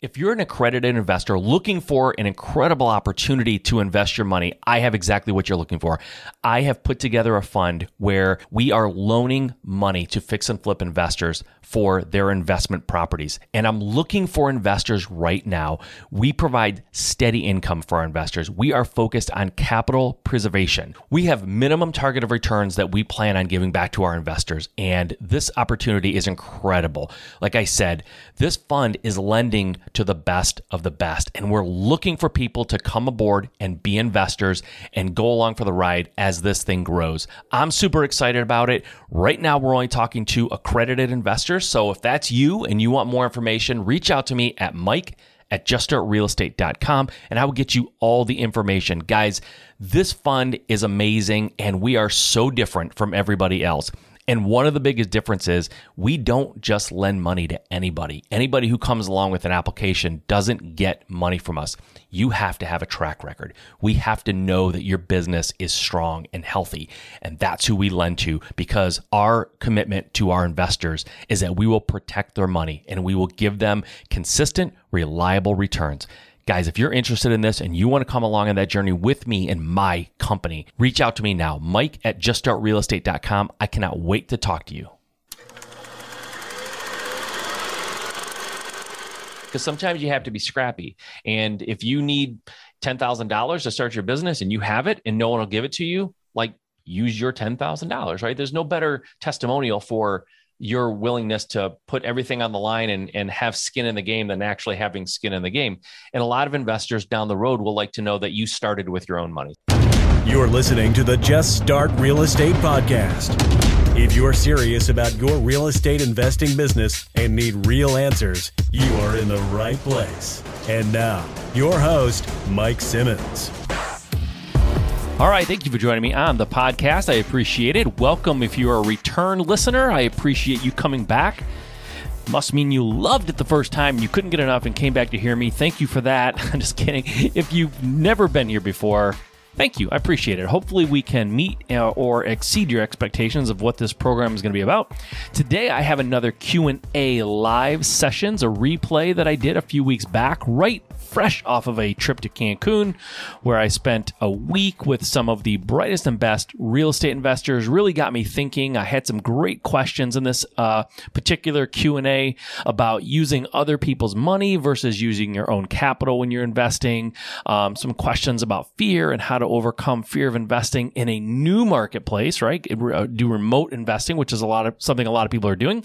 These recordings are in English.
If you're an accredited investor looking for an incredible opportunity to invest your money, I have exactly what you're looking for. I have put together a fund where we are loaning money to fix and flip investors for their investment properties. And I'm looking for investors right now. We provide steady income for our investors. We are focused on capital preservation. We have minimum target of returns that we plan on giving back to our investors. And this opportunity is incredible. Like I said, this fund is lending to the best of the best. And we're looking for people to come aboard and be investors and go along for the ride as this thing grows. I'm super excited about it. Right now, we're only talking to accredited investors. So if that's you and you want more information, reach out to me at Mike at juststartrealestate.com and I will get you all the information. Guys, this fund is amazing and we are so different from everybody else. And one of the biggest differences, we don't just lend money to anybody. Anybody who comes along with an application doesn't get money from us. You have to have a track record. We have to know that your business is strong and healthy. And that's who we lend to because our commitment to our investors is that we will protect their money and we will give them consistent, reliable returns. Guys, if you're interested in this and you want to come along on that journey with me and my company, reach out to me now, Mike at juststartrealestate.com. I cannot wait to talk to you. Because sometimes you have to be scrappy. And if you need $10,000 to start your business and you have it and no one will give it to you, like use your $10,000, right? There's no better testimonial for your willingness to put everything on the line and, and have skin in the game than actually having skin in the game. And a lot of investors down the road will like to know that you started with your own money. You're listening to the Just Start Real Estate Podcast. If you're serious about your real estate investing business and need real answers, you are in the right place. And now, your host, Mike Simmons. All right. Thank you for joining me on the podcast. I appreciate it. Welcome if you're a return listener. I appreciate you coming back. Must mean you loved it the first time. You couldn't get enough and came back to hear me. Thank you for that. I'm just kidding. If you've never been here before, thank you. I appreciate it. Hopefully, we can meet uh, or exceed your expectations of what this program is going to be about. Today, I have another Q and A live sessions, a replay that I did a few weeks back, right fresh off of a trip to Cancun, where I spent a week with some of the brightest and best real estate investors. Really got me thinking. I had some great questions in this uh, particular Q and A about using other people's money versus using your own capital when you're investing. Um, some questions about fear and how to overcome fear of investing in a new marketplace. Right, uh, do remote investing, which is a lot of something a lot of people are doing,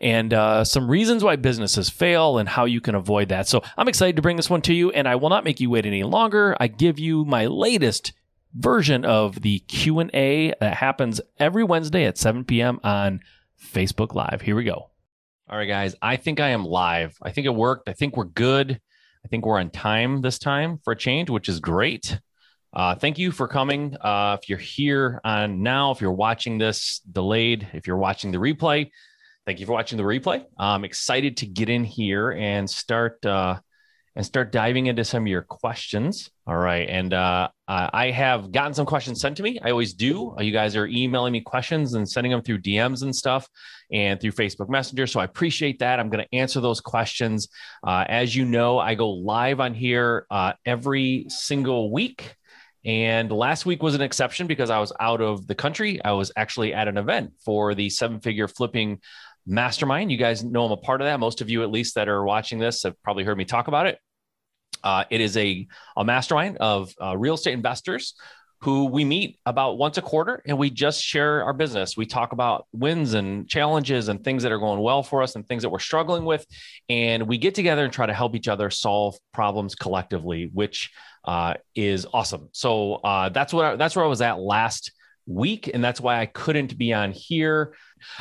and uh, some reasons why businesses fail and how you can avoid that. So I'm excited to bring this one to you, and I will not make you wait any longer. I give you my latest version of the Q&A that happens every Wednesday at 7 p.m. on Facebook Live. Here we go. All right, guys. I think I am live. I think it worked. I think we're good. I think we're on time this time for a change, which is great. Uh, thank you for coming. Uh, if you're here on now, if you're watching this delayed, if you're watching the replay, thank you for watching the replay. I'm excited to get in here and start uh, and start diving into some of your questions. All right. And uh, I have gotten some questions sent to me. I always do. You guys are emailing me questions and sending them through DMs and stuff and through Facebook Messenger. So I appreciate that. I'm going to answer those questions. Uh, as you know, I go live on here uh, every single week. And last week was an exception because I was out of the country. I was actually at an event for the seven figure flipping mastermind. You guys know I'm a part of that. Most of you, at least, that are watching this, have probably heard me talk about it. Uh, it is a, a mastermind of uh, real estate investors who we meet about once a quarter and we just share our business. We talk about wins and challenges and things that are going well for us and things that we're struggling with. And we get together and try to help each other solve problems collectively, which uh, is awesome. So uh, that's what I, that's where I was at last week, and that's why I couldn't be on here.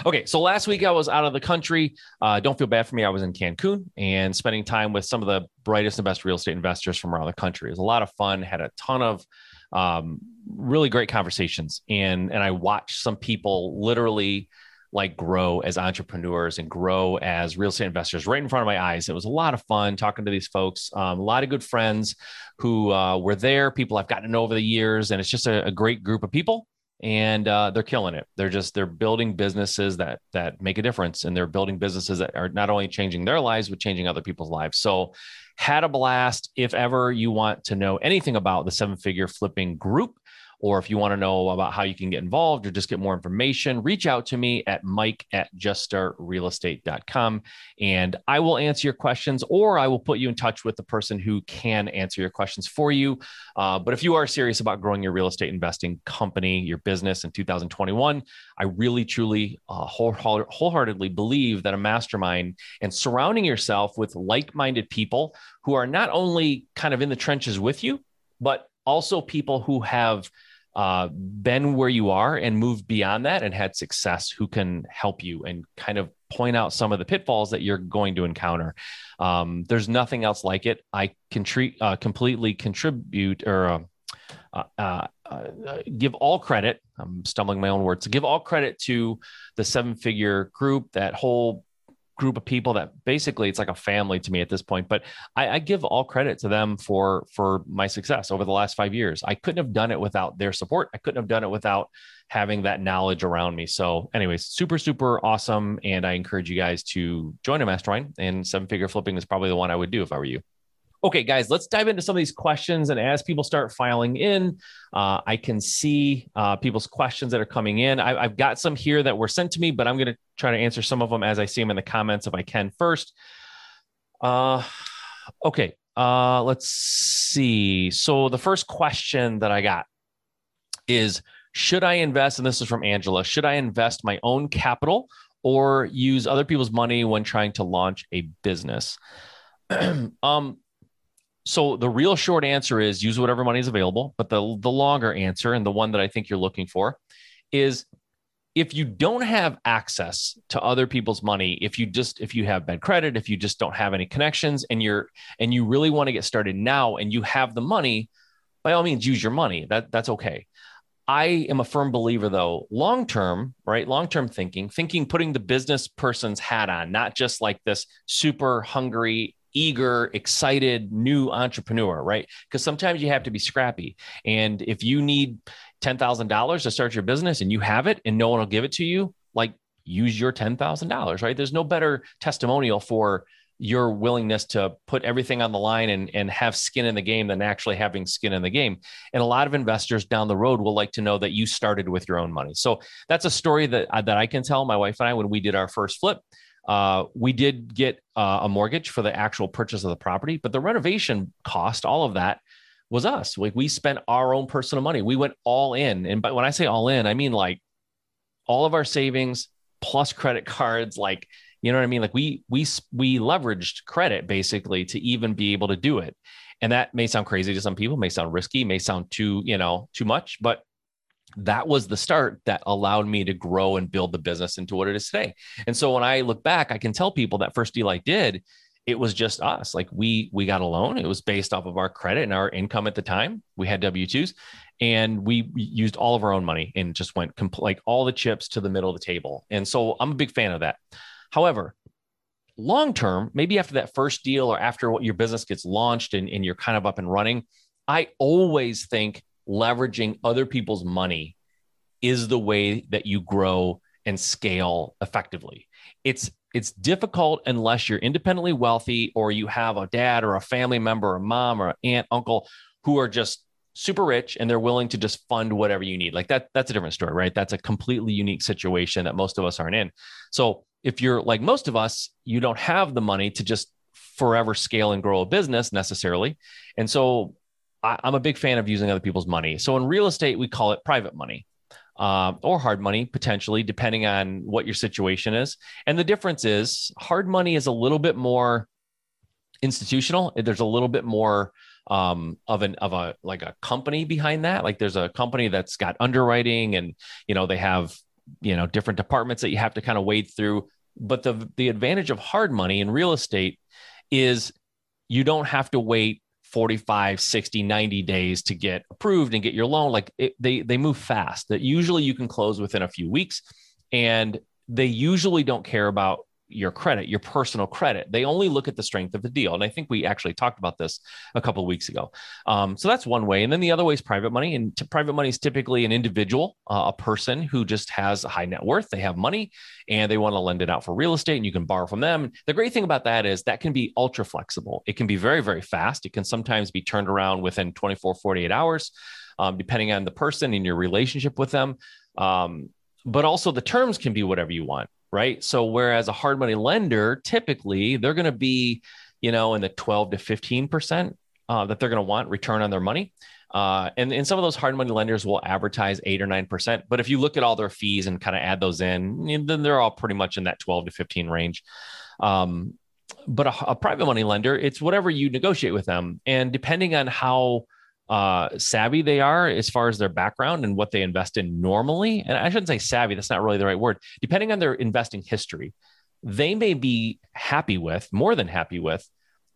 Okay, so last week I was out of the country. Uh, don't feel bad for me. I was in Cancun and spending time with some of the brightest and best real estate investors from around the country. It was a lot of fun. Had a ton of um, really great conversations, and and I watched some people literally like grow as entrepreneurs and grow as real estate investors right in front of my eyes. It was a lot of fun talking to these folks. Um, a lot of good friends who uh, were there, people I've gotten to know over the years, and it's just a, a great group of people and uh, they're killing it. They're just they're building businesses that that make a difference, and they're building businesses that are not only changing their lives but changing other people's lives. So, had a blast. If ever you want to know anything about the Seven Figure Flipping Group, or if you want to know about how you can get involved or just get more information, reach out to me at mike at juststartrealestate.com and I will answer your questions or I will put you in touch with the person who can answer your questions for you. Uh, but if you are serious about growing your real estate investing company, your business in 2021, I really, truly, uh, wholeheartedly believe that a mastermind and surrounding yourself with like minded people who are not only kind of in the trenches with you, but also people who have uh, been where you are and moved beyond that and had success who can help you and kind of point out some of the pitfalls that you're going to encounter. Um, there's nothing else like it. I can treat, uh, completely contribute or um, uh, uh, uh, give all credit. I'm stumbling my own words. To give all credit to the seven figure group, that whole group of people that basically it's like a family to me at this point. But I, I, give all credit to them for for my success over the last five years. I couldn't have done it without their support. I couldn't have done it without having that knowledge around me. So, anyways, super super awesome, and I encourage you guys to join a mastermind. And seven figure flipping is probably the one I would do if I were you. Okay, guys, let's dive into some of these questions. And as people start filing in, uh, I can see uh, people's questions that are coming in. I, have got some here that were sent to me, but I'm going to try to answer some of them as I see them in the comments if I can first. Uh, okay, uh, let's see. So the first question that I got is Should I invest? And this is from Angela Should I invest my own capital or use other people's money when trying to launch a business? um, so the real short answer is use whatever money is available. But the the longer answer and the one that I think you're looking for is if you don't have access to other people's money, if you just if you have bad credit, if you just don't have any connections and you're and you really want to get started now and you have the money, by all means use your money. That that's okay. I am a firm believer though, long term, right? Long term thinking, thinking putting the business person's hat on, not just like this super hungry eager, excited new entrepreneur, right? Because sometimes you have to be scrappy. And if you need $10,000 to start your business and you have it and no one will give it to you, like use your $10,000, right? There's no better testimonial for your willingness to put everything on the line and, and have skin in the game than actually having skin in the game. And a lot of investors down the road will like to know that you started with your own money. So that's a story that, uh, that I can tell my wife and I when we did our first flip. Uh, we did get uh, a mortgage for the actual purchase of the property, but the renovation cost, all of that was us. Like we spent our own personal money. We went all in. And but when I say all in, I mean like all of our savings plus credit cards, like, you know what I mean? Like we we we leveraged credit basically to even be able to do it. And that may sound crazy to some people, may sound risky, may sound too, you know, too much, but that was the start that allowed me to grow and build the business into what it is today. And so when I look back, I can tell people that first deal I did, it was just us. Like we we got a loan. It was based off of our credit and our income at the time. We had W twos, and we used all of our own money and just went compl- like all the chips to the middle of the table. And so I'm a big fan of that. However, long term, maybe after that first deal or after what your business gets launched and, and you're kind of up and running, I always think leveraging other people's money is the way that you grow and scale effectively. It's it's difficult unless you're independently wealthy or you have a dad or a family member, a mom or an aunt, uncle who are just super rich and they're willing to just fund whatever you need. Like that that's a different story, right? That's a completely unique situation that most of us aren't in. So, if you're like most of us, you don't have the money to just forever scale and grow a business necessarily. And so I, am a big fan of using other people's money. So in real estate, we call it private money. Uh, or hard money potentially, depending on what your situation is. And the difference is hard money is a little bit more institutional. There's a little bit more um, of an of a like a company behind that. Like there's a company that's got underwriting, and you know they have you know different departments that you have to kind of wade through. But the the advantage of hard money in real estate is you don't have to wait 45 60 90 days to get approved and get your loan. Like it, they they move fast. That usually you can close within a few weeks. And they usually don't care about your credit, your personal credit. They only look at the strength of the deal. And I think we actually talked about this a couple of weeks ago. Um, so that's one way. And then the other way is private money. And t- private money is typically an individual, uh, a person who just has a high net worth. They have money and they want to lend it out for real estate and you can borrow from them. The great thing about that is that can be ultra flexible. It can be very, very fast. It can sometimes be turned around within 24, 48 hours, um, depending on the person and your relationship with them. Um, but also the terms can be whatever you want right? So whereas a hard money lender, typically they're going to be, you know, in the 12 to 15 percent uh, that they're going to want return on their money. Uh, and, and some of those hard money lenders will advertise eight or nine percent. But if you look at all their fees and kind of add those in, then they're all pretty much in that 12 to 15 range. Um, but a, a private money lender, it's whatever you negotiate with them. And depending on how uh, savvy they are as far as their background and what they invest in normally. And I shouldn't say savvy, that's not really the right word. Depending on their investing history, they may be happy with, more than happy with,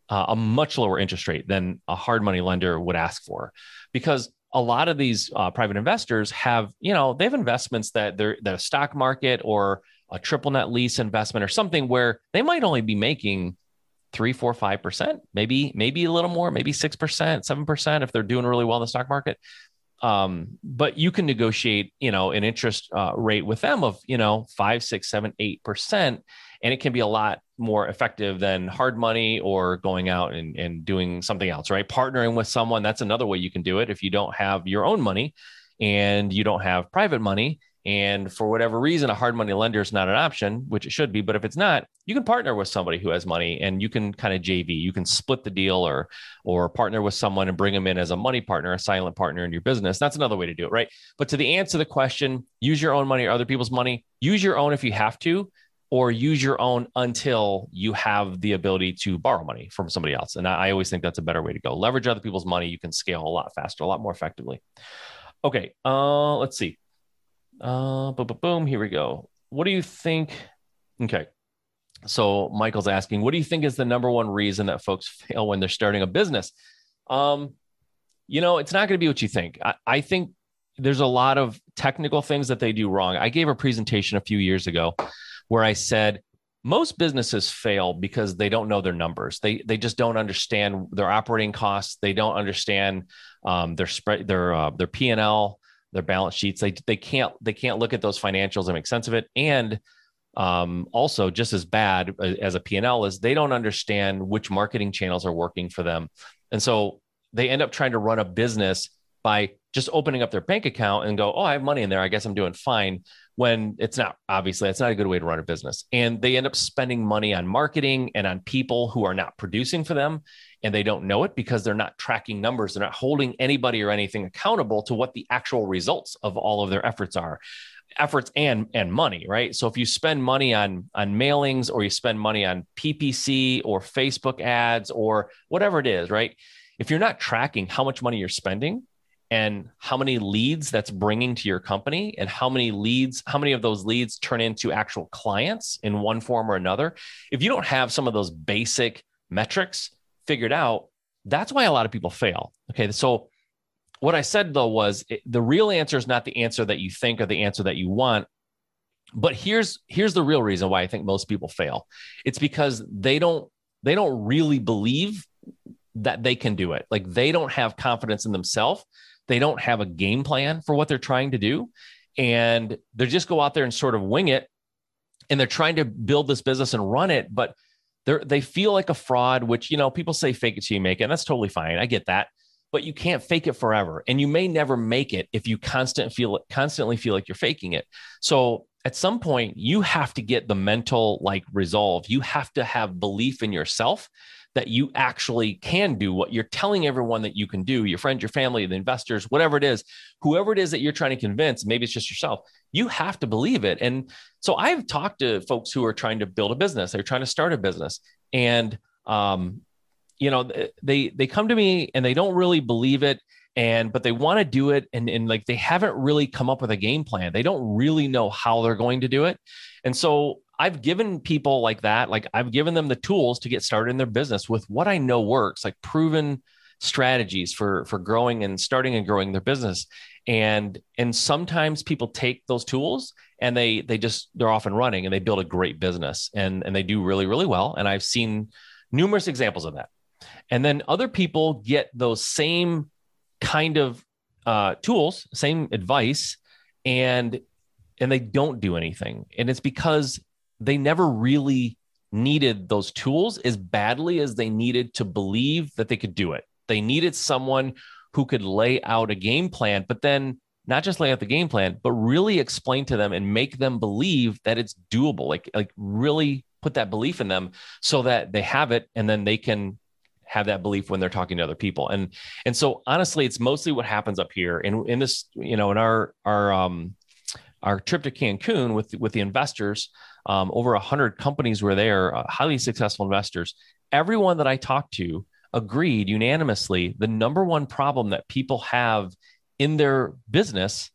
uh, a much lower interest rate than a hard money lender would ask for. Because a lot of these uh, private investors have, you know, they have investments that they're the stock market or a triple net lease investment or something where they might only be making three, four, five percent, maybe, maybe a little more, maybe six percent, seven percent if they're doing really well in the stock market. Um, but you can negotiate, you know, an interest uh, rate with them of, you know, five, six, seven, eight percent, and it can be a lot more effective than hard money or going out and, and doing something else, right? Partnering with someone, that's another way you can do it. If you don't have your own money and you don't have private money, and for whatever reason a hard money lender is not an option which it should be but if it's not you can partner with somebody who has money and you can kind of jv you can split the deal or or partner with someone and bring them in as a money partner a silent partner in your business. That's another way to do it right? But to the answer the question use your own money or other people's money use your own if you have to or use your own until you have the ability to borrow money from somebody else. And i, always think that's a better way to go. Leverage other people's money. You can scale a lot faster a lot more effectively. Okay uh, let's see uh, boom, boom, boom. Here we go. What do you think? Okay. So Michael's asking, what do you think is the number one reason that folks fail when they're starting a business? Um, you know, it's not going to be what you think. I, I think there's a lot of technical things that they do wrong. I gave a presentation a few years ago where I said most businesses fail because they don't know their numbers. They they just don't understand their operating costs. They don't understand um, their spread their uh, their P and L their balance sheets. They they can't they can't look at those financials and make sense of it. And um, also, just as bad as a P&L is they don't understand which marketing channels are working for them, and so they end up trying to run a business by just opening up their bank account and go, "Oh, I have money in there. I guess I'm doing fine." When it's not obviously it's not a good way to run a business, and they end up spending money on marketing and on people who are not producing for them, and they don't know it because they're not tracking numbers. They're not holding anybody or anything accountable to what the actual results of all of their efforts are efforts and and money right so if you spend money on on mailings or you spend money on ppc or facebook ads or whatever it is right if you're not tracking how much money you're spending and how many leads that's bringing to your company and how many leads how many of those leads turn into actual clients in one form or another if you don't have some of those basic metrics figured out, that's why a lot of people fail. Okay. So, what I said though was it, the real answer is not the answer that you think or the answer that you want. But here's here's the real reason why I think most people fail. It's because they don't they don't really believe that they can do it. Like they don't have confidence in themselves. They don't have a game plan for what they're trying to do. And they just go out there and sort of wing it. And they're trying to build this business and run it. But they they feel like a fraud, which, you know, people say fake it till you make it. And that's totally fine. I get that. But you can't fake it forever. And you may never make it if you constant feel constantly feel like you're faking it. So at some point, you have to get the mental like resolve. You have to have belief in yourself that you actually can do what you're telling everyone that you can do your friends, your family, the investors, whatever it is, whoever it is that you're trying to convince, maybe it's just yourself, you have to believe it. And so I've talked to folks who are trying to build a business, they're trying to start a business. And, um, you know, they they come to me and they don't really believe it and but they want to do it and, and like they haven't really come up with a game plan they don't really know how they're going to do it and so I've given people like that, like I've given them the tools to get started in their business with what I know works, like proven strategies for for growing and starting and growing their business. and and sometimes people take those tools and they they just they're off and running and they build a great business and and they do really really well. And i've seen numerous examples of that. And then other people get those same kind of uh, tools same advice and and they don't do anything. And it's because they never really needed those tools as badly as they needed to believe that they could do it they needed someone who could lay out a game plan, but then not just lay out the game plan, but really explain to them and make them believe that it's doable. Like, like really put that belief in them so that they have it and then they can have that belief when they're talking to other people. And and so honestly, it's mostly what happens up here. And in this, you know, in our our um our trip to Cancun with with the investors, um, over hundred companies were there, uh, highly successful investors. Everyone that I talked to agreed unanimously the number one problem that people have in their business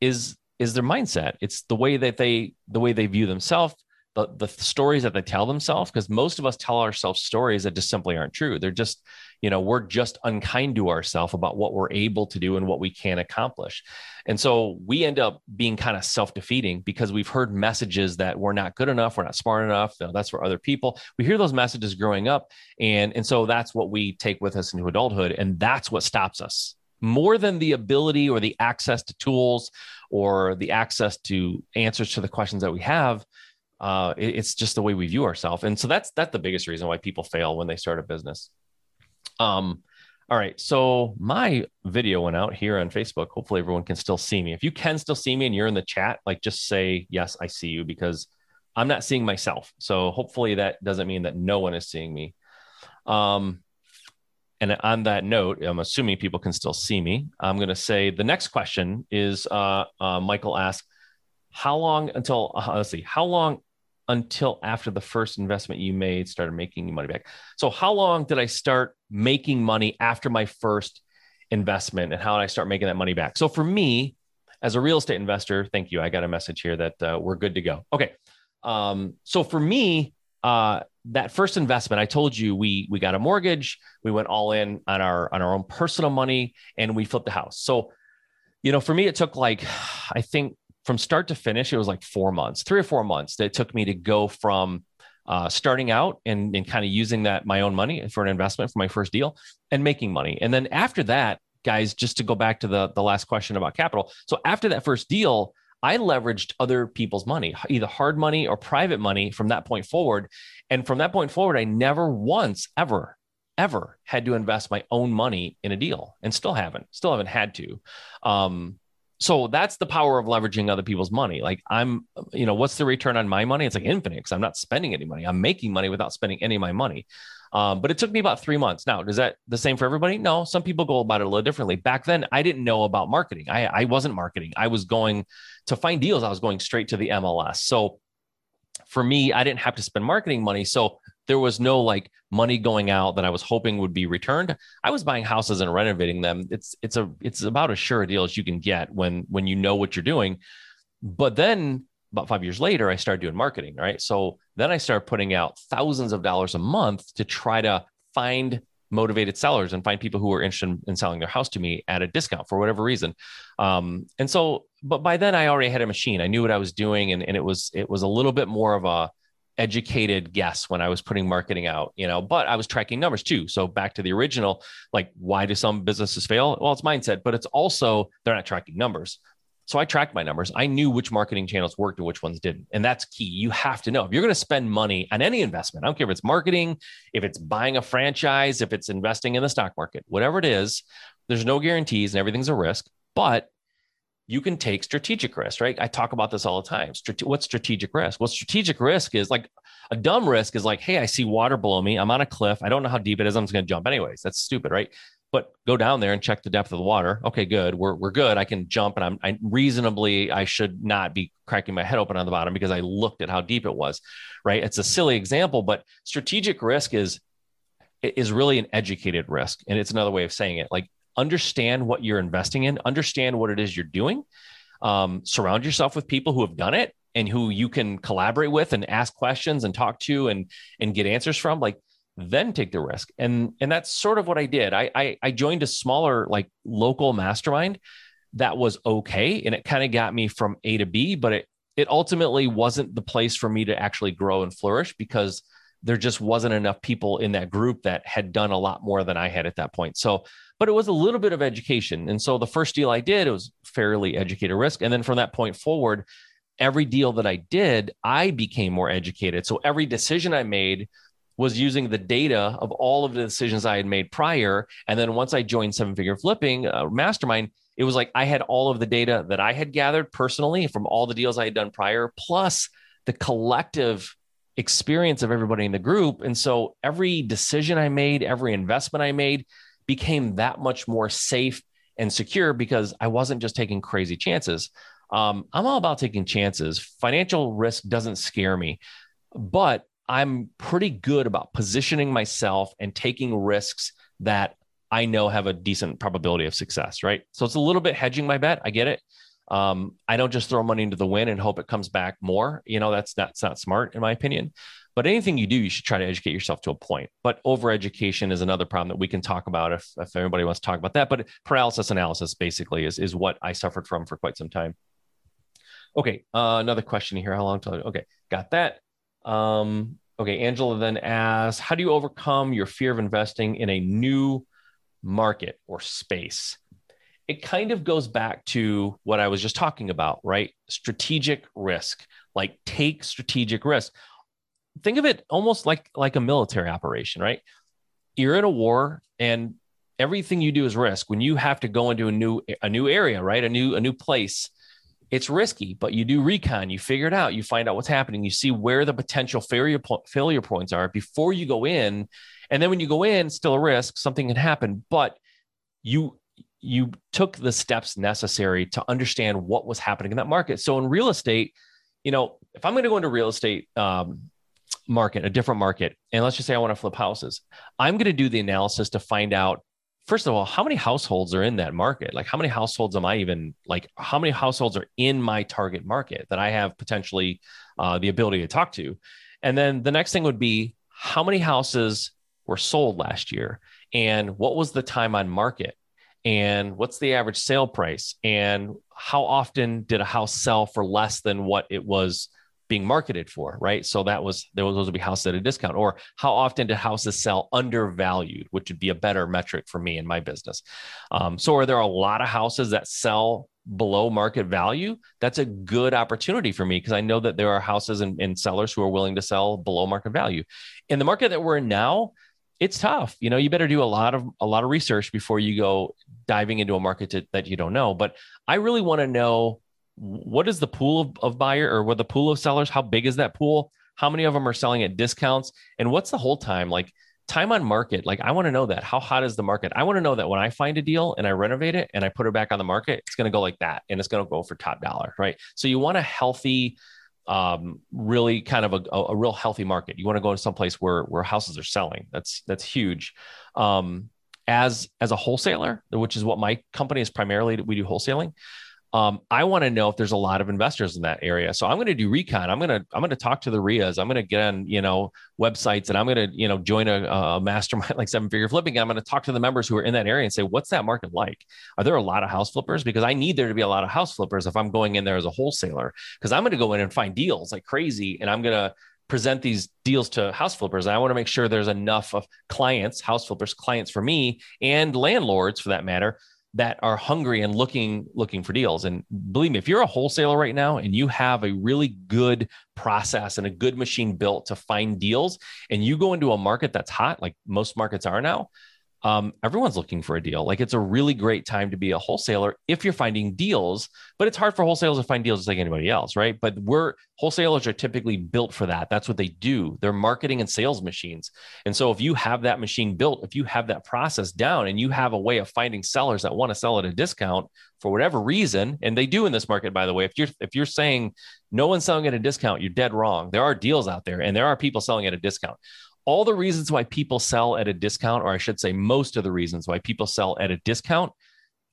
is is their mindset it's the way that they the way they view themselves the, the stories that they tell themselves because most of us tell ourselves stories that just simply aren't true. They're just you know we're just unkind to ourselves about what we're able to do and what we can accomplish. And so we end up being kind of self-defeating because we've heard messages that we're not good enough we're not smart enough you know, that's for other people. We hear those messages growing up and and so that's what we take with us into adulthood and that's what stops us. More than the ability or the access to tools or the access to answers to the questions that we have uh, it, it's just the way we view ourselves and so that's that's the biggest reason why people fail when they start a business um, all right. So my video went out here on Facebook. Hopefully everyone can still see me. If you can still see me and you're in the chat, like just say, yes, I see you because I'm not seeing myself. So hopefully that doesn't mean that no one is seeing me. Um, and on that note, I'm assuming people can still see me. I'm going to say the next question is uh, uh, Michael asked, how long until, uh, let's see, how long until after the first investment you made started making you money back. So, how long did I start making money after my first investment, and how did I start making that money back? So, for me, as a real estate investor, thank you. I got a message here that uh, we're good to go. Okay. Um, so for me, uh, that first investment, I told you we we got a mortgage, we went all in on our on our own personal money, and we flipped the house. So, you know, for me, it took like I think from start to finish, it was like four months, three or four months that it took me to go from uh, starting out and, and kind of using that my own money for an investment for my first deal and making money. And then after that, guys, just to go back to the, the last question about capital. So after that first deal, I leveraged other people's money, either hard money or private money from that point forward. And from that point forward, I never once, ever, ever had to invest my own money in a deal and still haven't, still haven't had to. Um, so that's the power of leveraging other people's money. Like I'm, you know, what's the return on my money? It's like infinite because I'm not spending any money. I'm making money without spending any of my money. Um, but it took me about three months. Now, is that the same for everybody? No, some people go about it a little differently. Back then, I didn't know about marketing. I, I wasn't marketing. I was going to find deals. I was going straight to the MLS. So for me, I didn't have to spend marketing money. So there was no like money going out that I was hoping would be returned. I was buying houses and renovating them. It's it's a it's about as sure a deal as you can get when when you know what you're doing. But then about five years later, I started doing marketing. Right. So then I started putting out thousands of dollars a month to try to find motivated sellers and find people who were interested in selling their house to me at a discount for whatever reason. Um, and so, but by then I already had a machine. I knew what I was doing, and, and it was it was a little bit more of a educated guess when I was putting marketing out, you know, but I was tracking numbers too. So back to the original, like why do some businesses fail? Well, it's mindset, but it's also they're not tracking numbers. So I tracked my numbers. I knew which marketing channels worked and which ones didn't. And that's key. You have to know if you're going to spend money on any investment, I don't care if it's marketing, if it's buying a franchise, if it's investing in the stock market, whatever it is, there's no guarantees and everything's a risk. But you can take strategic risk, right? I talk about this all the time. Strate- what's strategic risk? Well, strategic risk is like a dumb risk is like, hey, I see water below me. I'm on a cliff. I don't know how deep it is. I'm just going to jump anyways. That's stupid, right? But go down there and check the depth of the water. Okay, good. We're, we're good. I can jump and I'm I reasonably, I should not be cracking my head open on the bottom because I looked at how deep it was, right? It's a silly example, but strategic risk is is really an educated risk. And it's another way of saying it. Like understand what you're investing in, understand what it is you're doing, um, surround yourself with people who have done it and who you can collaborate with and ask questions and talk to and and get answers from. Like then take the risk. And and that's sort of what I did. I I, I joined a smaller like local mastermind that was okay. And it kind of got me from A to B, but it, it ultimately wasn't the place for me to actually grow and flourish because there just wasn't enough people in that group that had done a lot more than I had at that point. So, but it was a little bit of education. And so the first deal I did, it was fairly educated risk. And then from that point forward, every deal that I did, I became more educated. So every decision I made was using the data of all of the decisions I had made prior. And then once I joined Seven Figure Flipping uh, Mastermind, it was like I had all of the data that I had gathered personally from all the deals I had done prior, plus the collective experience of everybody in the group. And so every decision I made, every investment I made became that much more safe and secure because I wasn't just taking crazy chances. Um, I'm all about taking chances. Financial risk doesn't scare me, but I'm pretty good about positioning myself and taking risks that I know have a decent probability of success, right? So it's a little bit hedging my bet. I get it. Um, I don't just throw money into the wind and hope it comes back more. You know, that's that's not smart in my opinion. But anything you do, you should try to educate yourself to a point. But over education is another problem that we can talk about if, if everybody wants to talk about that. But paralysis analysis basically is, is what I suffered from for quite some time. Okay, uh, another question here. How long till? Okay, got that. Um, okay, Angela then asks, how do you overcome your fear of investing in a new market or space? It kind of goes back to what I was just talking about, right? Strategic risk. Like take strategic risk. Think of it almost like like a military operation, right? You're in a war and everything you do is risk. When you have to go into a new a new area, right? A new a new place, it's risky, but you do recon, you figure it out, you find out what's happening, you see where the potential failure, failure points are before you go in. And then when you go in, still a risk, something can happen, but you you took the steps necessary to understand what was happening in that market. So in real estate, you know, if I'm going to go into real estate um, market, a different market, and let's just say I want to flip houses, I'm going to do the analysis to find out first of all, how many households are in that market? Like, how many households am I even like? How many households are in my target market that I have potentially uh, the ability to talk to? And then the next thing would be how many houses were sold last year, and what was the time on market, and what's the average sale price, and how often did a house sell for less than what it was being marketed for, right? So that was there was those would be houses at a discount, or how often did houses sell undervalued, which would be a better metric for me in my business. Um, so are there a lot of houses that sell below market value? That's a good opportunity for me because I know that there are houses and, and sellers who are willing to sell below market value. In the market that we're in now, it's tough. You know, you better do a lot of a lot of research before you go diving into a market to, that you don't know. But I really want to know what is the pool of, of buyer or what the pool of sellers? How big is that pool? How many of them are selling at discounts? And what's the whole time? Like time on market. Like I want to know that. How hot is the market? I want to know that when I find a deal and I renovate it and I put it back on the market, it's going to go like that and it's going to go for top dollar, right? So you want a healthy, um, really kind of a, a real healthy market. You want to go to some place where where houses are selling. That's that's huge. Um, as as a wholesaler, which is what my company is primarily, we do wholesaling um, I want to know if there's a lot of investors in that area. So I'm going to do recon. I'm going to I'm going to talk to the RIAs. I'm going to get on you know websites and I'm going to you know join a, a mastermind like seven figure flipping. I'm going to talk to the members who are in that area and say, what's that market like? Are there a lot of house flippers? Because I need there to be a lot of house flippers if I'm going in there as a wholesaler. Because I'm going to go in and find deals like crazy, and I'm going to present these deals to house flippers. And I want to make sure there's enough of clients, house flippers, clients for me, and landlords for that matter, that are hungry and looking looking for deals. And believe me if you're a wholesaler right now and you have a really good process and a good machine built to find deals and you go into a market that's hot like most markets are now um, everyone's looking for a deal. Like it's a really great time to be a wholesaler if you're finding deals, but it's hard for wholesalers to find deals just like anybody else, right? But we're wholesalers are typically built for that. That's what they do. They're marketing and sales machines. And so if you have that machine built, if you have that process down and you have a way of finding sellers that want to sell at a discount for whatever reason, and they do in this market, by the way, if you're if you're saying no one's selling at a discount, you're dead wrong. There are deals out there and there are people selling at a discount all the reasons why people sell at a discount, or I should say, most of the reasons why people sell at a discount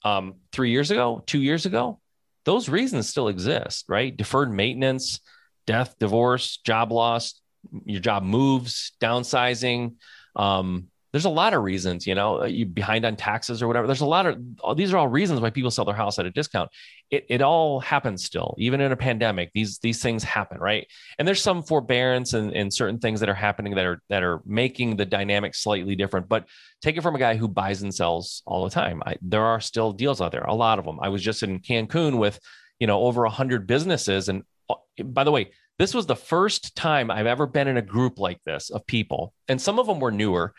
um, three years ago, two years ago, those reasons still exist, right? Deferred maintenance, death, divorce, job loss, your job moves, downsizing, um, there's a lot of reasons, you know, you behind on taxes or whatever. There's a lot of these are all reasons why people sell their house at a discount. It, it all happens still, even in a pandemic. These these things happen, right? And there's some forbearance and, and certain things that are happening that are that are making the dynamic slightly different. But take it from a guy who buys and sells all the time. I, there are still deals out there, a lot of them. I was just in Cancun with, you know, over hundred businesses, and uh, by the way, this was the first time I've ever been in a group like this of people, and some of them were newer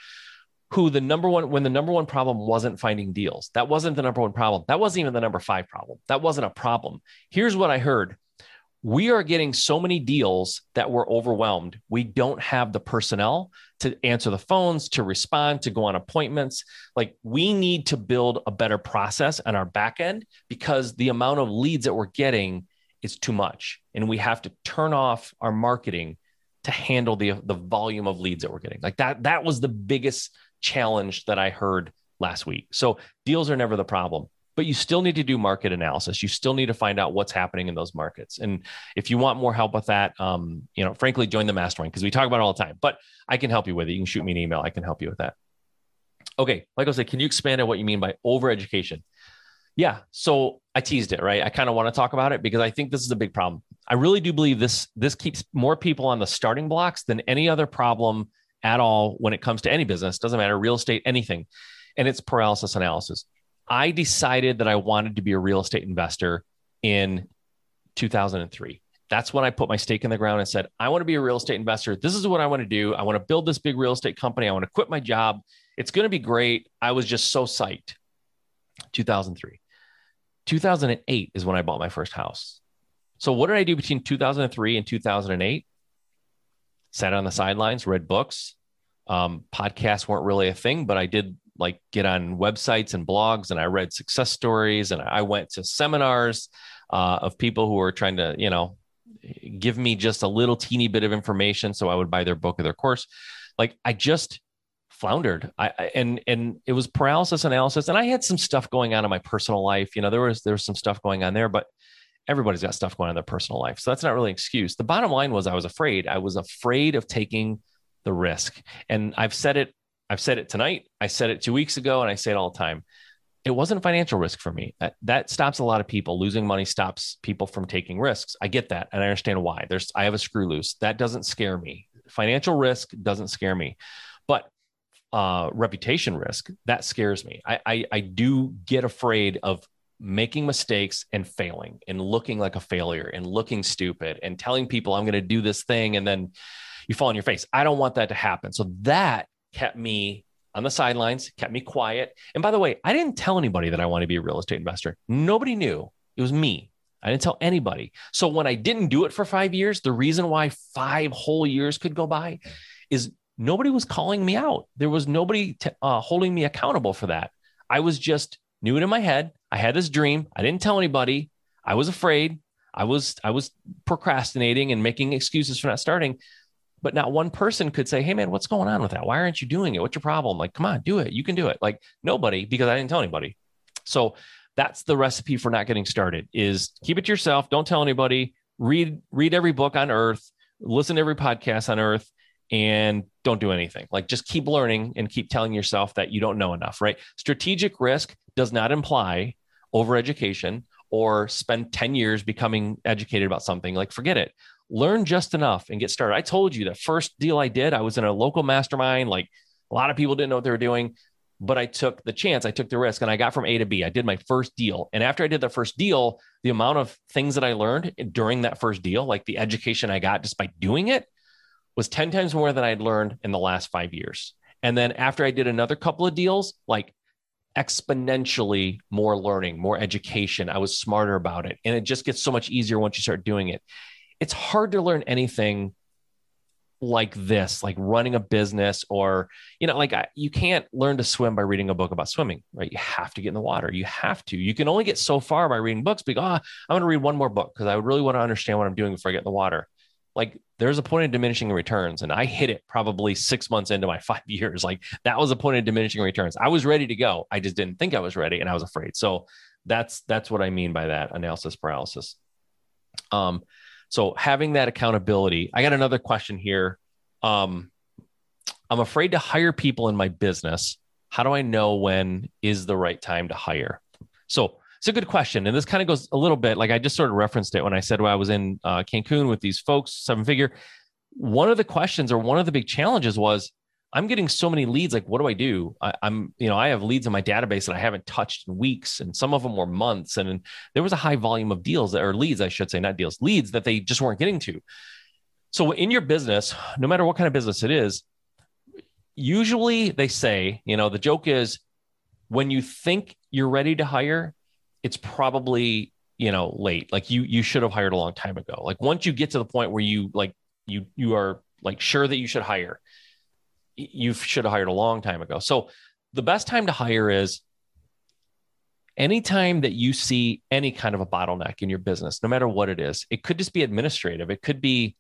who the number one when the number one problem wasn't finding deals that wasn't the number one problem that wasn't even the number five problem that wasn't a problem. Here's what i heard. We are getting so many deals that we're overwhelmed. We don't have the personnel to answer the phones to respond to go on appointments. Like we need to build a better process on our back end because the amount of leads that we're getting is too much and we have to turn off our marketing to handle the the volume of leads that we're getting. Like that that was the biggest challenge that I heard last week. So deals are never the problem, but you still need to do market analysis. You still need to find out what's happening in those markets. And if you want more help with that, um, you know, frankly, join the mastermind because we talk about it all the time. But I can help you with it. You can shoot me an email. I can help you with that. Okay, like I said, can you expand on what you mean by overeducation? Yeah, so I teased it, right? I kind of want to talk about it because I think this is a big problem. I really do believe this this keeps more people on the starting blocks than any other problem at all when it comes to any business, doesn't matter, real estate, anything. And it's paralysis analysis. I decided that I wanted to be a real estate investor in 2003. That's when I put my stake in the ground and said, I want to be a real estate investor. This is what I want to do. I want to build this big real estate company. I want to quit my job. It's going to be great. I was just so psyched. 2003. 2008 is when I bought my first house. So, what did I do between 2003 and 2008? Sat on the sidelines, read books. Um, podcasts weren't really a thing, but I did like get on websites and blogs and I read success stories and I went to seminars uh, of people who were trying to, you know, give me just a little teeny bit of information so I would buy their book or their course. Like I just floundered. I, I, and and it was paralysis analysis and I had some stuff going on in my personal life. You know, there was there was some stuff going on there, but everybody's got stuff going on in their personal life. So that's not really an excuse. The bottom line was I was afraid. I was afraid of taking the risk. And I've said it, I've said it tonight. I said it two weeks ago, and I say it all the time. It wasn't financial risk for me. That, that stops a lot of people. Losing money stops people from taking risks. I get that. And I understand why. There's I have a screw loose. That doesn't scare me. Financial risk doesn't scare me. But uh, reputation risk that scares me. I, I I do get afraid of making mistakes and failing and looking like a failure and looking stupid and telling people I'm going to do this thing and then you fall on your face. I don't want that to happen. So that kept me on the sidelines, kept me quiet. And by the way, I didn't tell anybody that I want to be a real estate investor. Nobody knew. It was me. I didn't tell anybody. So when I didn't do it for five years, the reason why five whole years could go by is nobody was calling me out. There was nobody t- uh, holding me accountable for that. I was just knew it in my head. I had this dream. I didn't tell anybody. I was afraid. I was I was procrastinating and making excuses for not starting. But not one person could say, "Hey man, what's going on with that? Why aren't you doing it? What's your problem?" Like, "Come on, do it. You can do it." Like nobody because I didn't tell anybody. So that's the recipe for not getting started is keep it to yourself, don't tell anybody, read read every book on earth, listen to every podcast on earth and don't do anything. Like just keep learning and keep telling yourself that you don't know enough, right? Strategic risk does not imply overeducation or spend 10 years becoming educated about something. Like forget it. Learn just enough and get started. I told you the first deal I did, I was in a local mastermind. Like a lot of people didn't know what they were doing, but I took the chance, I took the risk and I got from A to B. I did my first deal. And after I did the first deal, the amount of things that I learned during that first deal, like the education I got just by doing it, was 10 times more than I'd learned in the last five years. And then after I did another couple of deals, like exponentially more learning, more education. I was smarter about it. And it just gets so much easier once you start doing it. It's hard to learn anything like this, like running a business or, you know, like I, you can't learn to swim by reading a book about swimming, right? You have to get in the water. You have to. You can only get so far by reading books. Because, oh, I'm going to read one more book because I really want to understand what I'm doing before I get in the water like there's a point of diminishing returns and i hit it probably six months into my five years. Like that was a point of diminishing returns. I was ready to go. I just didn't think i was ready and i was afraid. So that's that's what i mean by that analysis paralysis. Um so having that accountability i got another question here. Um I'm afraid to hire people in my business. How do I know when is the right time to hire? So it's a good question. And this kind of goes a little bit like I just sort of referenced it when I said well, I was in uh, Cancun with these folks, seven figure. One of the questions or one of the big challenges was I'm getting so many leads. Like, what do I do? I, am you know, I have leads in my database that I haven't touched in weeks, and some of them were months. And, and there was a high volume of deals or leads, I should say, not deals, leads that they just weren't getting to. So in your business, no matter what kind of business it is, usually they say, you know, the joke is when you think you're ready to hire, it's probably, you know, late. Like you you should have hired a long time ago. Like once you get to the point where you like you you are like sure that you should hire, you should have hired a long time ago. So the best time to hire is anytime that you see any kind of a bottleneck in your business, no matter what it is. It could just be administrative. It could be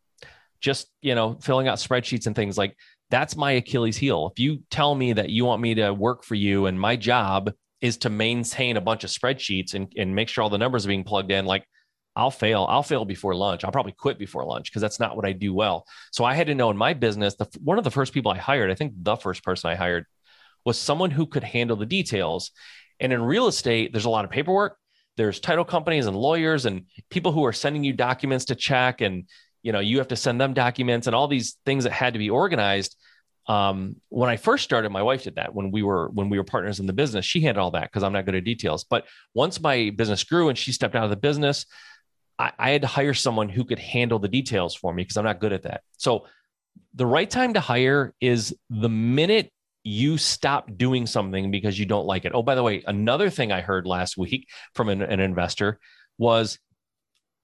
just, you know, filling out spreadsheets and things like that's my Achilles heel. If you tell me that you want me to work for you and my job is to maintain a bunch of spreadsheets and, and make sure all the numbers are being plugged in, like I'll fail. I'll fail before lunch. I'll probably quit before lunch because that's not what I do well. So I had to know in my business, the, one of the first people I hired, I think the first person I hired was someone who could handle the details. And in real estate, there's a lot of paperwork. There's title companies and lawyers and people who are sending you documents to check and you know you have to send them documents and all these things that had to be organized um, when i first started my wife did that when we were when we were partners in the business. She handled all that because i'm not good at details. But once my business grew and she stepped out of the business I, I had to hire someone who could handle the details for me because i'm not good at that. So the right time to hire is the minute you stop doing something because you don't like it. Oh, by the way, another thing I heard last week from an, an investor was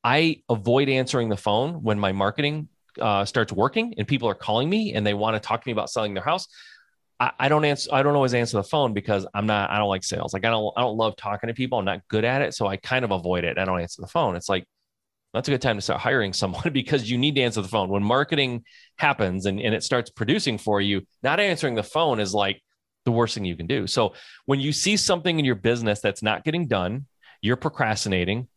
I avoid answering the phone when my marketing uh, starts working and people are calling me and they want to talk to me about selling their house. I, I, don't answer. I don't always answer the phone because I'm not. I don't like sales. Like I don't. I don't love talking to people. I'm not good at it, so I kind of avoid it. I don't answer the phone. It's like that's a good time to start hiring someone because you need to answer the phone when marketing happens and, and it starts producing for you. Not answering the phone is like the worst thing you can do. So when you see something in your business that's not getting done, you're procrastinating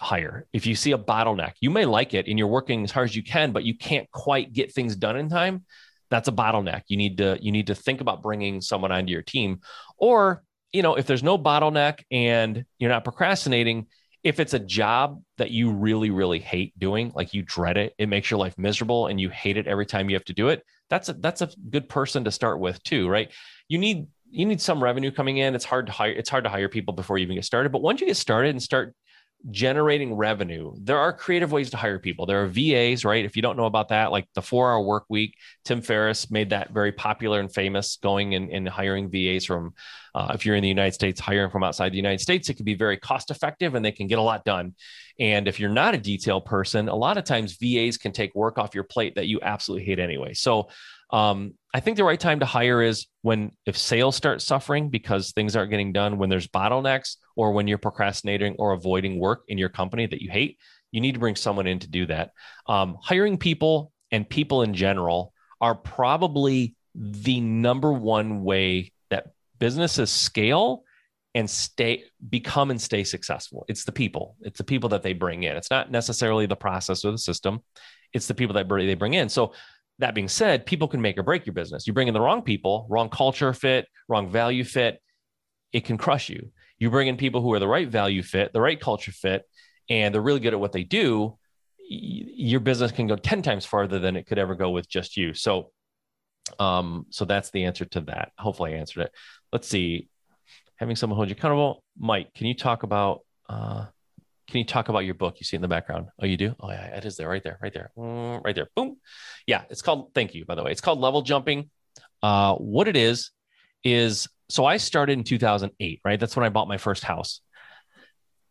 hire. If you see a bottleneck, you may like it and you're working as hard as you can, but you can't quite get things done in time. That's a bottleneck. You need to you need to think about bringing someone onto your team, or you know if there's no bottleneck and you're not procrastinating. If it's a job that you really, really hate doing, like you dread it, it makes your life miserable and you hate it every time you have to do it. That's a that's a good person to start with too, right? You need you need some revenue coming in. It's hard to hire. It's hard to hire people before you even get started. But once you get started and start generating revenue. There are creative ways to hire people. There are VAs, right? If you don't know about that, like the four hour work week, Tim Ferriss made that very popular and famous going and, hiring VAs from, uh, if you're in the United States, hiring from outside the United States, it can be very cost effective and they can get a lot done. And if you're not a detail person, a lot of times VAs can take work off your plate that you absolutely hate anyway. So um, I think the right time to hire is when if sales start suffering because things aren't getting done, when there's bottlenecks, or when you're procrastinating or avoiding work in your company that you hate. You need to bring someone in to do that. Um, hiring people and people in general are probably the number one way that businesses scale and stay become and stay successful it's the people it's the people that they bring in it's not necessarily the process or the system it's the people that they bring in so that being said, people can make or break your business. You bring in the wrong people, wrong culture fit, wrong value fit, it can crush you. You bring in people who are the right value fit, the right culture fit, and they're really good at what they do. Your business can go 10 times farther than it could ever go with just you. So, um, so that's the answer to that. Hopefully I answered it. Let's see. Having someone hold you accountable. Mike, can you talk about, uh, can you talk about your book you see in the background? Oh, you do? Oh, yeah, it is there, right there, right there, mm, right there. Boom. Yeah, it's called. Thank you, by the way. It's called Level Jumping. Uh, what it is is so I started in 2008, right? That's when I bought my first house.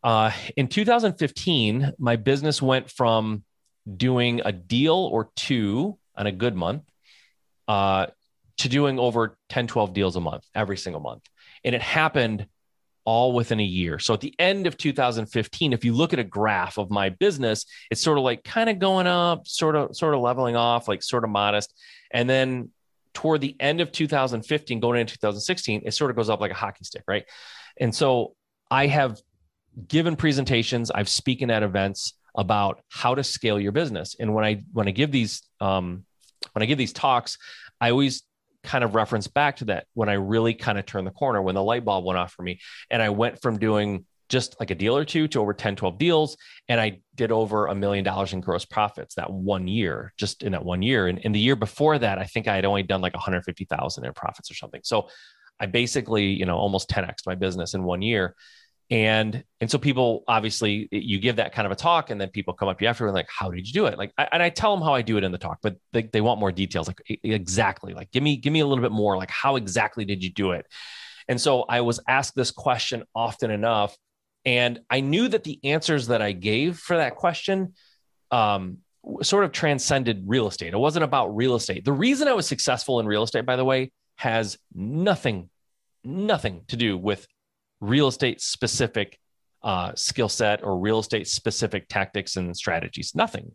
Uh, in 2015, my business went from doing a deal or two on a good month uh, to doing over 10, 12 deals a month every single month. And it happened all within a year. So at the end of 2015, if you look at a graph of my business, it's sort of like kind of going up, sort of sort of leveling off, like sort of modest. And then toward the end of 2015 going into 2016, it sort of goes up like a hockey stick, right? And so I have given presentations, I've spoken at events about how to scale your business. And when I when I give these um, when I give these talks, I always kind of reference back to that when I really kind of turned the corner, when the light bulb went off for me. And I went from doing just like a deal or two to over 10, 12 deals. And I did over a million dollars in gross profits that one year, just in that one year. And in the year before that, I think I had only done like 150,000 in profits or something. So I basically, you know, almost 10x my business in one year. And and so people obviously you give that kind of a talk, and then people come up to you after and like, how did you do it? Like, I, and I tell them how I do it in the talk, but they, they want more details. Like exactly, like give me give me a little bit more. Like how exactly did you do it? And so I was asked this question often enough, and I knew that the answers that I gave for that question um, sort of transcended real estate. It wasn't about real estate. The reason I was successful in real estate, by the way, has nothing, nothing to do with real estate specific uh, skill set or real estate specific tactics and strategies. Nothing.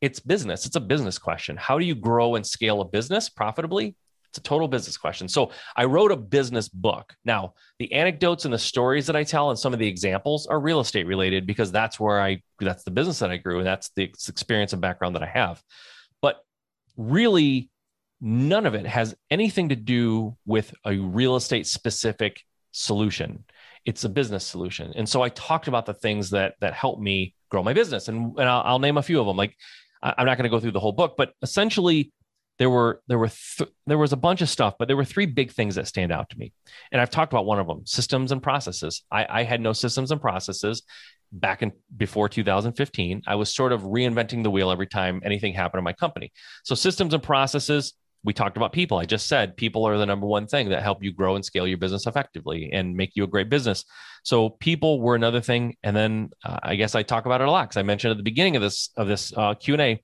It's business. It's a business question. How do you grow and scale a business profitably? It's a total business question. So I wrote a business book. Now, the anecdotes and the stories that I tell and some of the examples are real estate related because that's where I, that's the business that I grew and that's the experience and background that I have. But really, none of it has anything to do with a real estate specific solution it's a business solution. And so I talked about the things that that helped me grow my business, and and I'll, I'll name a few of them. Like I'm not going to go through the whole book, but essentially there were there were th- there was a bunch of stuff, but there were three big things that stand out to me, and I've talked about one of them: systems and processes. I, I had no systems and processes back in before 2015. I was sort of reinventing the wheel every time anything happened in my company. So systems and processes we talked about people. I just said people are the number one thing that help you grow and scale your business effectively and make you a great business. So people were another thing, and then uh, I guess I talk about it a lot because I mentioned at the beginning of this of this uh, Q and A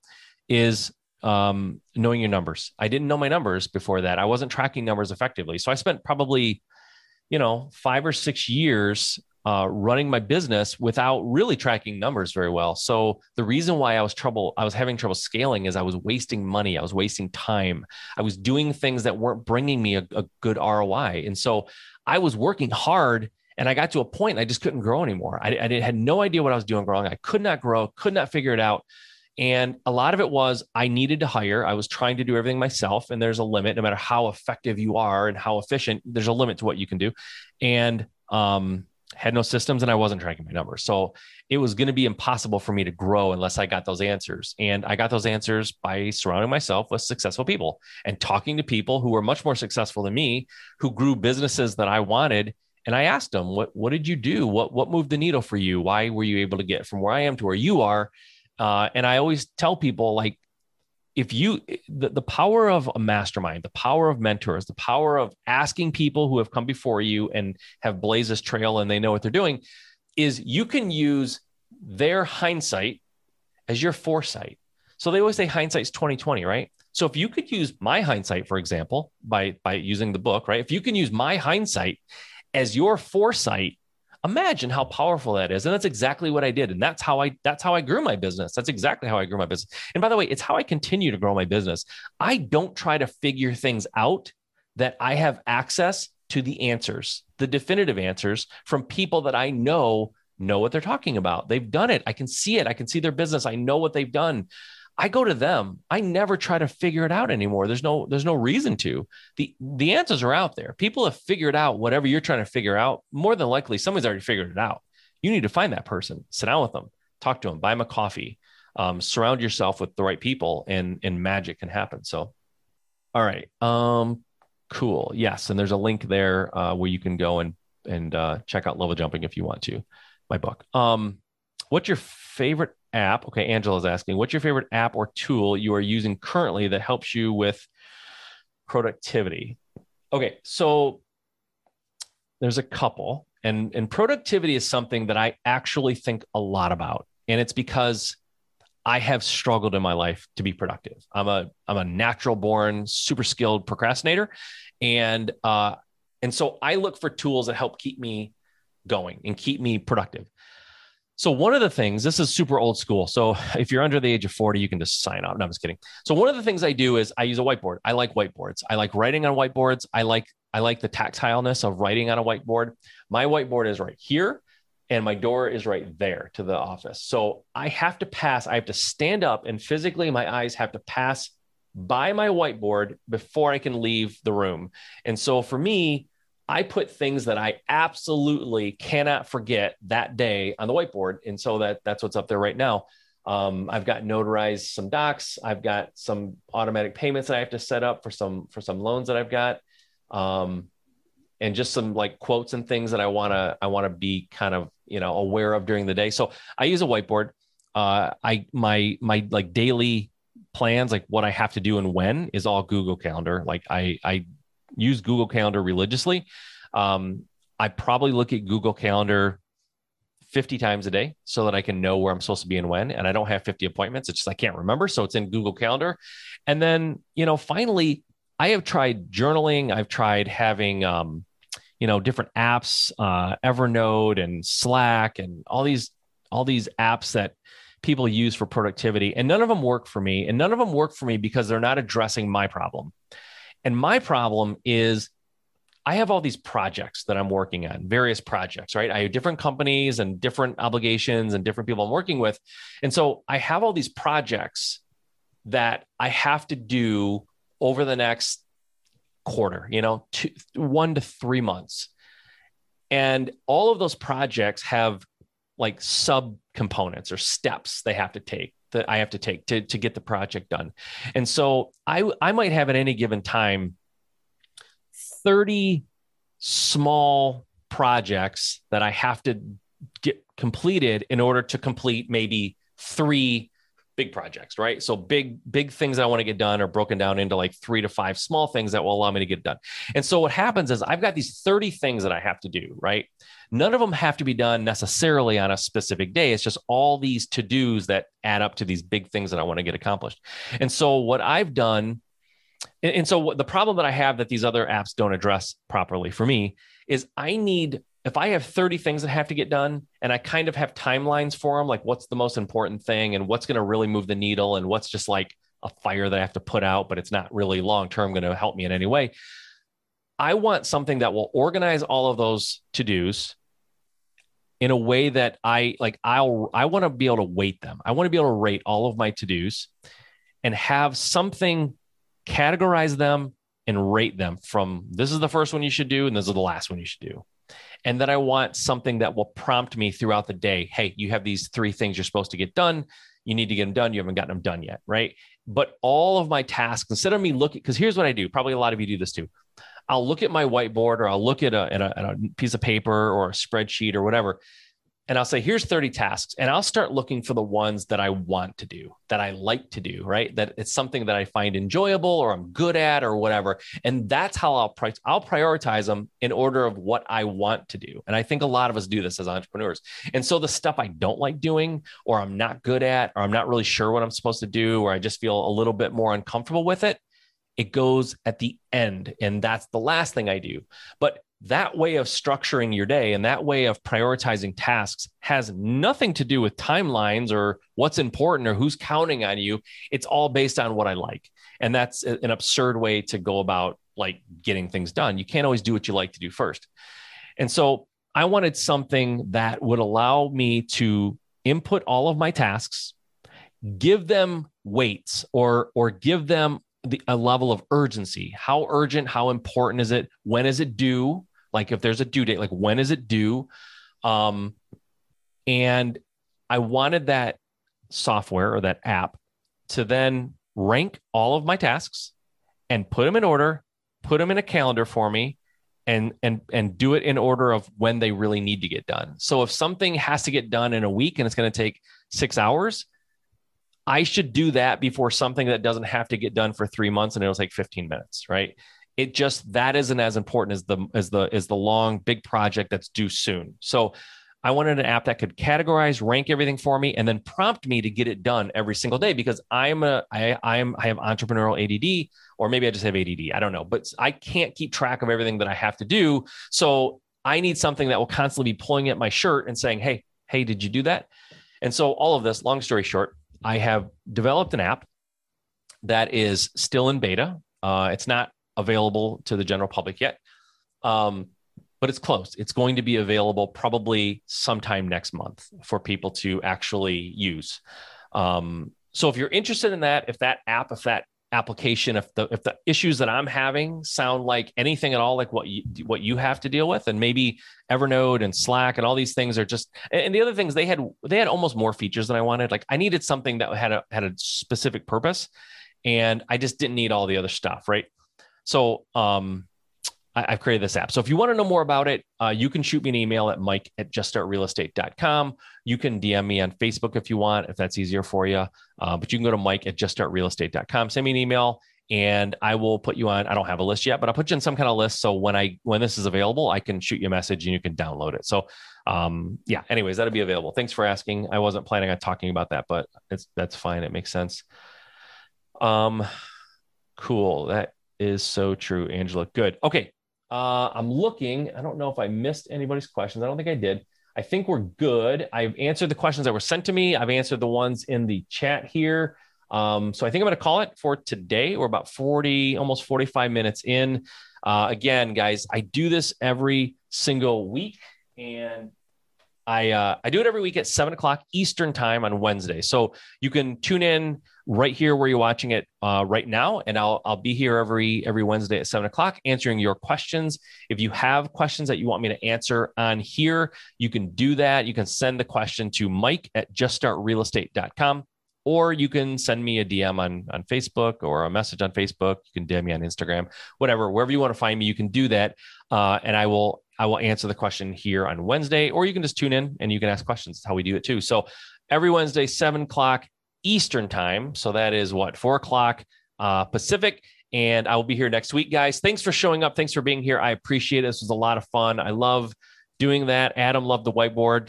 is um, knowing your numbers. I didn't know my numbers before that. I wasn't tracking numbers effectively, so I spent probably you know five or six years uh, running my business without really tracking numbers very well. So the reason why I was trouble, I was having trouble scaling is I was wasting money. I was wasting time. I was doing things that weren't bringing me a, a good ROI. And so I was working hard and I got to a point I just couldn't grow anymore. I, I had no idea what I was doing wrong. I could not grow, could not figure it out. And a lot of it was I needed to hire. I was trying to do everything myself, and there's a limit. No matter how effective you are and how efficient, there's a limit to what you can do. And um, had no systems and I wasn't tracking my numbers. So it was going to be impossible for me to grow unless I got those answers. And I got those answers by surrounding myself with successful people and talking to people who were much more successful than me, who grew businesses that I wanted. And I asked them, what, what did you do? What, what moved the needle for you? Why were you able to get from where I am to where you are? Uh, and I always tell people like, if you the, the power of a mastermind the power of mentors the power of asking people who have come before you and have blazed this trail and they know what they're doing is you can use their hindsight as your foresight. So they always say hindsight's 2020 right? So if you could use my hindsight for example by by using the book right? If you can use my hindsight as your foresight imagine how powerful that is. And that's exactly what i did. And that's how i that's how i grew my business. That's exactly how i grew my business. And by the way it's how i continue to grow my business. I don't try to figure things out that i have access to the answers the definitive answers from people that i know know what they're talking about. They've done it. I can see it. I can see their business. I know what they've done I go to them. I never try to figure it out anymore. There's no there's no reason to. The the answers are out there. People have figured out whatever you're trying to figure out. More than likely somebody's already figured it out. You need to find that person, sit down with them, talk to them, buy them a coffee, um, surround yourself with the right people and and magic can happen. So all right. Um cool. Yes, and there's a link there uh, where you can go and and uh, check out level jumping if you want to. My book. Um what's your favorite app? Okay, Angela's asking, what's your favorite app or tool you are using currently that helps you with productivity? Okay, so there's a couple, and and productivity is something that I actually think a lot about, and it's because I have struggled in my life to be productive. I'm a I'm a natural born super skilled procrastinator, and uh, and so I look for tools that help keep me going and keep me productive. So one of the things, this is super old school. So if you're under the age of 40, you can just sign up. No, I'm just kidding. So one of the things I do is I use a whiteboard. I like whiteboards. I like writing on whiteboards. I like I like the tactileness of writing on a whiteboard. My whiteboard is right here and my door is right there to the office. So I have to pass, I have to stand up and physically my eyes have to pass by my whiteboard before I can leave the room. And so for me, I put things that I absolutely cannot forget that day on the whiteboard. And so that that's what's up there right now. Um, I've got notarized some docs. I've got some automatic payments that I have to set up for some for some loans that I've got, um, and just some like quotes and things that I want to I want to be kind of you know aware of during the day. So I use a whiteboard. Uh, I my my like daily plans, like what I have to do and when, is all Google Calendar. Like I I use Google Calendar religiously. Um, I probably look at Google Calendar 50 times a day so that I can know where I'm supposed to be and when. And I don't have 50 appointments. It's just I can't remember. So it's in Google Calendar. And then, you know, finally, I have tried journaling. I've tried having, um, you know, different apps, uh, Evernote and Slack and all these, all these apps that people use for productivity. And none of them work for me. And none of them work for me because they're not addressing my problem. And my problem is I have all these projects that I'm working on, various projects, right? I have different companies and different obligations and different people I'm working with. And so I have all these projects that I have to do over the next quarter, you know, two, one to three months. And all of those projects have like sub components or steps they have to take that I have to take to, to get the project done. And so I, I might have at any given time 30 small projects that I have to get completed in order to complete maybe three big projects, right? So big, big things that I want to get done are broken down into like three to five small things that will allow me to get done. And so what happens is I've got these 30 things that I have to do, right? None of them have to be done necessarily on a specific day. It's just all these to dos that add up to these big things that I want to get accomplished. And so what I've done and, so the problem that I have that these other apps don't address properly for me is I need if I have 30 things that have to get done and I kind of have timelines for them, like what's the most important thing and what's going to really move the needle and what's just like a fire that I have to put out, but it's not really long term going to help me in any way. I want something that will organize all of those to dos in a way that I like. I'll, I want to be able to weight them. I want to be able to rate all of my to dos and have something categorize them and rate them from this is the first one you should do and this is the last one you should do. And then I want something that will prompt me throughout the day. Hey, you have these three things you're supposed to get done. You need to get them done. You haven't gotten them done yet. Right. But all of my tasks, instead of me looking, because here's what I do. Probably a lot of you do this too. I'll look at my whiteboard or I'll look at a, at a, at a piece of paper or a spreadsheet or whatever and I'll say, here's 30 tasks. And I'll start looking for the ones that I want to do, that I like to do, right? That it's something that I find enjoyable or I'm good at or whatever. And that's how I'll, pri- I'll prioritize them in order of what I want to do. And I think a lot of us do this as entrepreneurs. And so the stuff I don't like doing, or I'm not good at, or I'm not really sure what I'm supposed to do, or I just feel a little bit more uncomfortable with it, it goes at the end. And that's the last thing I do. But that way of structuring your day and that way of prioritizing tasks has nothing to do with timelines or what's important or who's counting on you. It's all based on what I like. And that's an absurd way to go about like getting things done. You can't always do what you like to do first. And so I wanted something that would allow me to input all of my tasks, give them weights or or give them the, a level of urgency. How urgent, how important is it? When is it due? Like if there's a due date, like when is it due? Um, and I wanted that software or that app to then rank all of my tasks and put them in order, put them in a calendar for me and and and do it in order of when they really need to get done. So if something has to get done in a week and it's going to take 6 hours, I should do that before something that doesn't have to get done for 3 months and it'll take 15 minutes, right? it just that isn't as important as the as the as the long big project that's due soon. So I wanted an app that could categorize, rank everything for me, and then prompt me to get it done every single day because I'm a I I'm I have entrepreneurial ADD, or maybe I just have ADD. I don't know, but I can't keep track of everything that I have to do. So I need something that will constantly be pulling at my shirt and saying, "Hey, hey, did you do that?" And so all of this, long story short, I have developed an app that is still in beta. Uh, it's not available to the general public yet. Um, but it's close. It's going to be available probably sometime next month for people to actually use. Um, so if you're interested in that, if that app, if that application if the if the issues that i'm having sound like anything at all like what you what you have to deal with and maybe evernote and slack and all these things are just and the other things they had they had almost more features than i wanted. Like i needed something that had a had a specific purpose and i just didn't need all the other stuff right? So um I, have created this app. So if you want to know more about it, uh, you can shoot me an email at mike at juststartrealestate.com. You can DM me on Facebook if you want, if that's easier for you. Uh, but you can go to mike at juststartrealestate.com, send me an email, and I will put you on. I don't have a list yet, but I'll put you in some kind of list. So when I when this is available, I can shoot you a message and you can download it. So um, yeah, anyways, that'll be available. Thanks for asking. I wasn't planning on talking about that, but it's that's fine. It makes sense. Um, cool. That is so true, Angela. Good. Okay. Uh, I'm looking. I don't know if I missed anybody's questions. I don't think I did. I think we're good. I've answered the questions that were sent to me. I've answered the ones in the chat here. Um, so I think I'm going to call it for today. We're about 40, almost 45 minutes in. Uh, again, guys, I do this every single week, and I uh, I do it every week at seven o'clock Eastern time on Wednesday. So you can tune in right here where you're watching it uh, right now, and I'll I'll be here every every Wednesday at seven o'clock answering your questions. If you have questions that you want me to answer on here, you can do that. You can send the question to Mike at juststartrealestate.com or you can send me a DM on, on Facebook or a message on Facebook. You can DM me on Instagram, whatever, wherever you want to find me, you can do that. Uh, and I will I will answer the question here on Wednesday, or you can just tune in and you can ask questions. That's how we do it too. So every Wednesday, seven o'clock Eastern time. So that is what four o'clock uh, Pacific. And I will be here next week, guys. Thanks for showing up. Thanks for being here. I appreciate it. This was a lot of fun. I love doing that. Adam loved the whiteboard.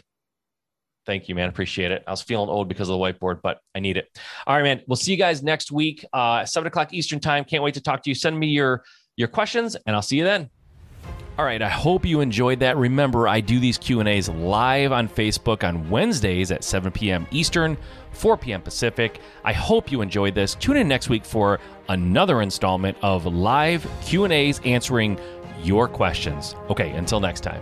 Thank you, man. Appreciate it. I was feeling old because of the whiteboard, but I need it. All right, man. We'll see you guys next week, uh, seven o'clock Eastern time. Can't wait to talk to you. Send me your your questions, and I'll see you then. All right, I hope you enjoyed that. Remember, I do these Q&As live on Facebook on Wednesdays at 7 p.m. Eastern, 4 p.m. Pacific. I hope you enjoyed this. Tune in next week for another installment of live Q&As answering your questions. Okay, until next time.